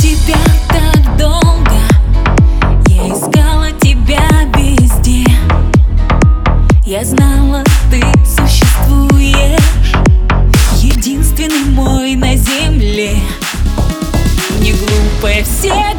тебя так долго. Я искала тебя везде. Я знала, ты существуешь. Единственный мой на земле. Не глупая все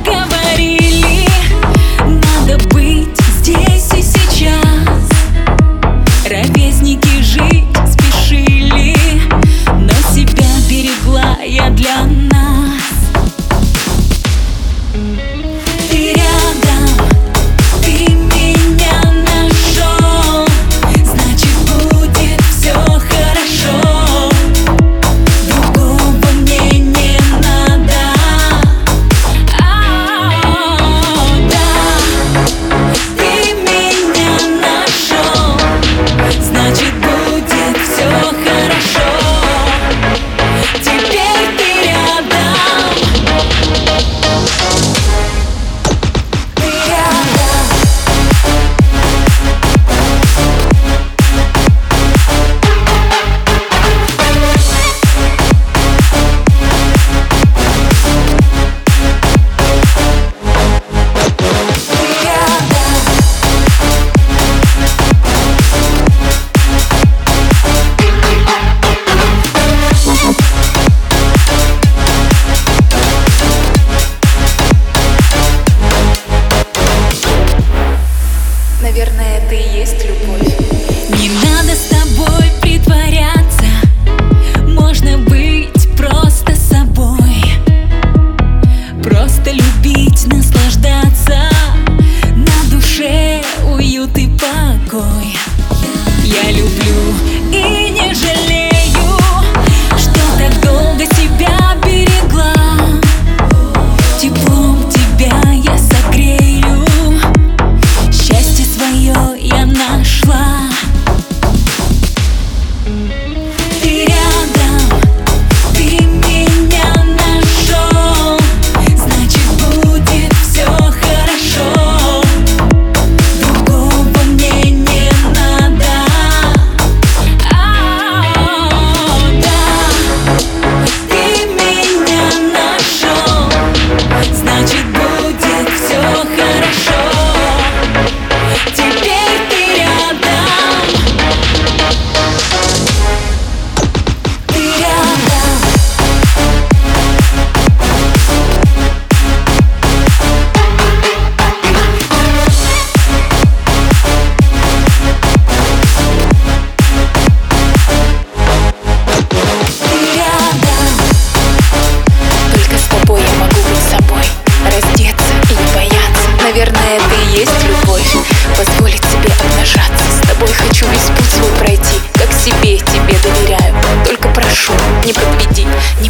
любить, наслаждаться. На душе уют и покой. Я люблю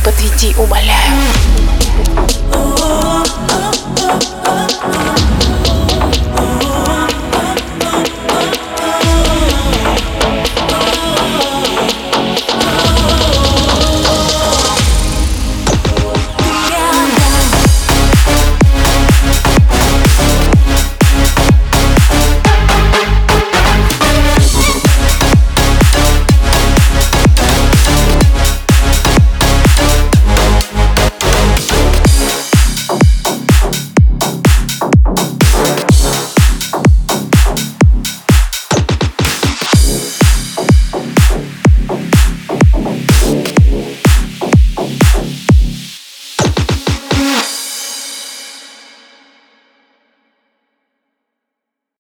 подведи, умоляю.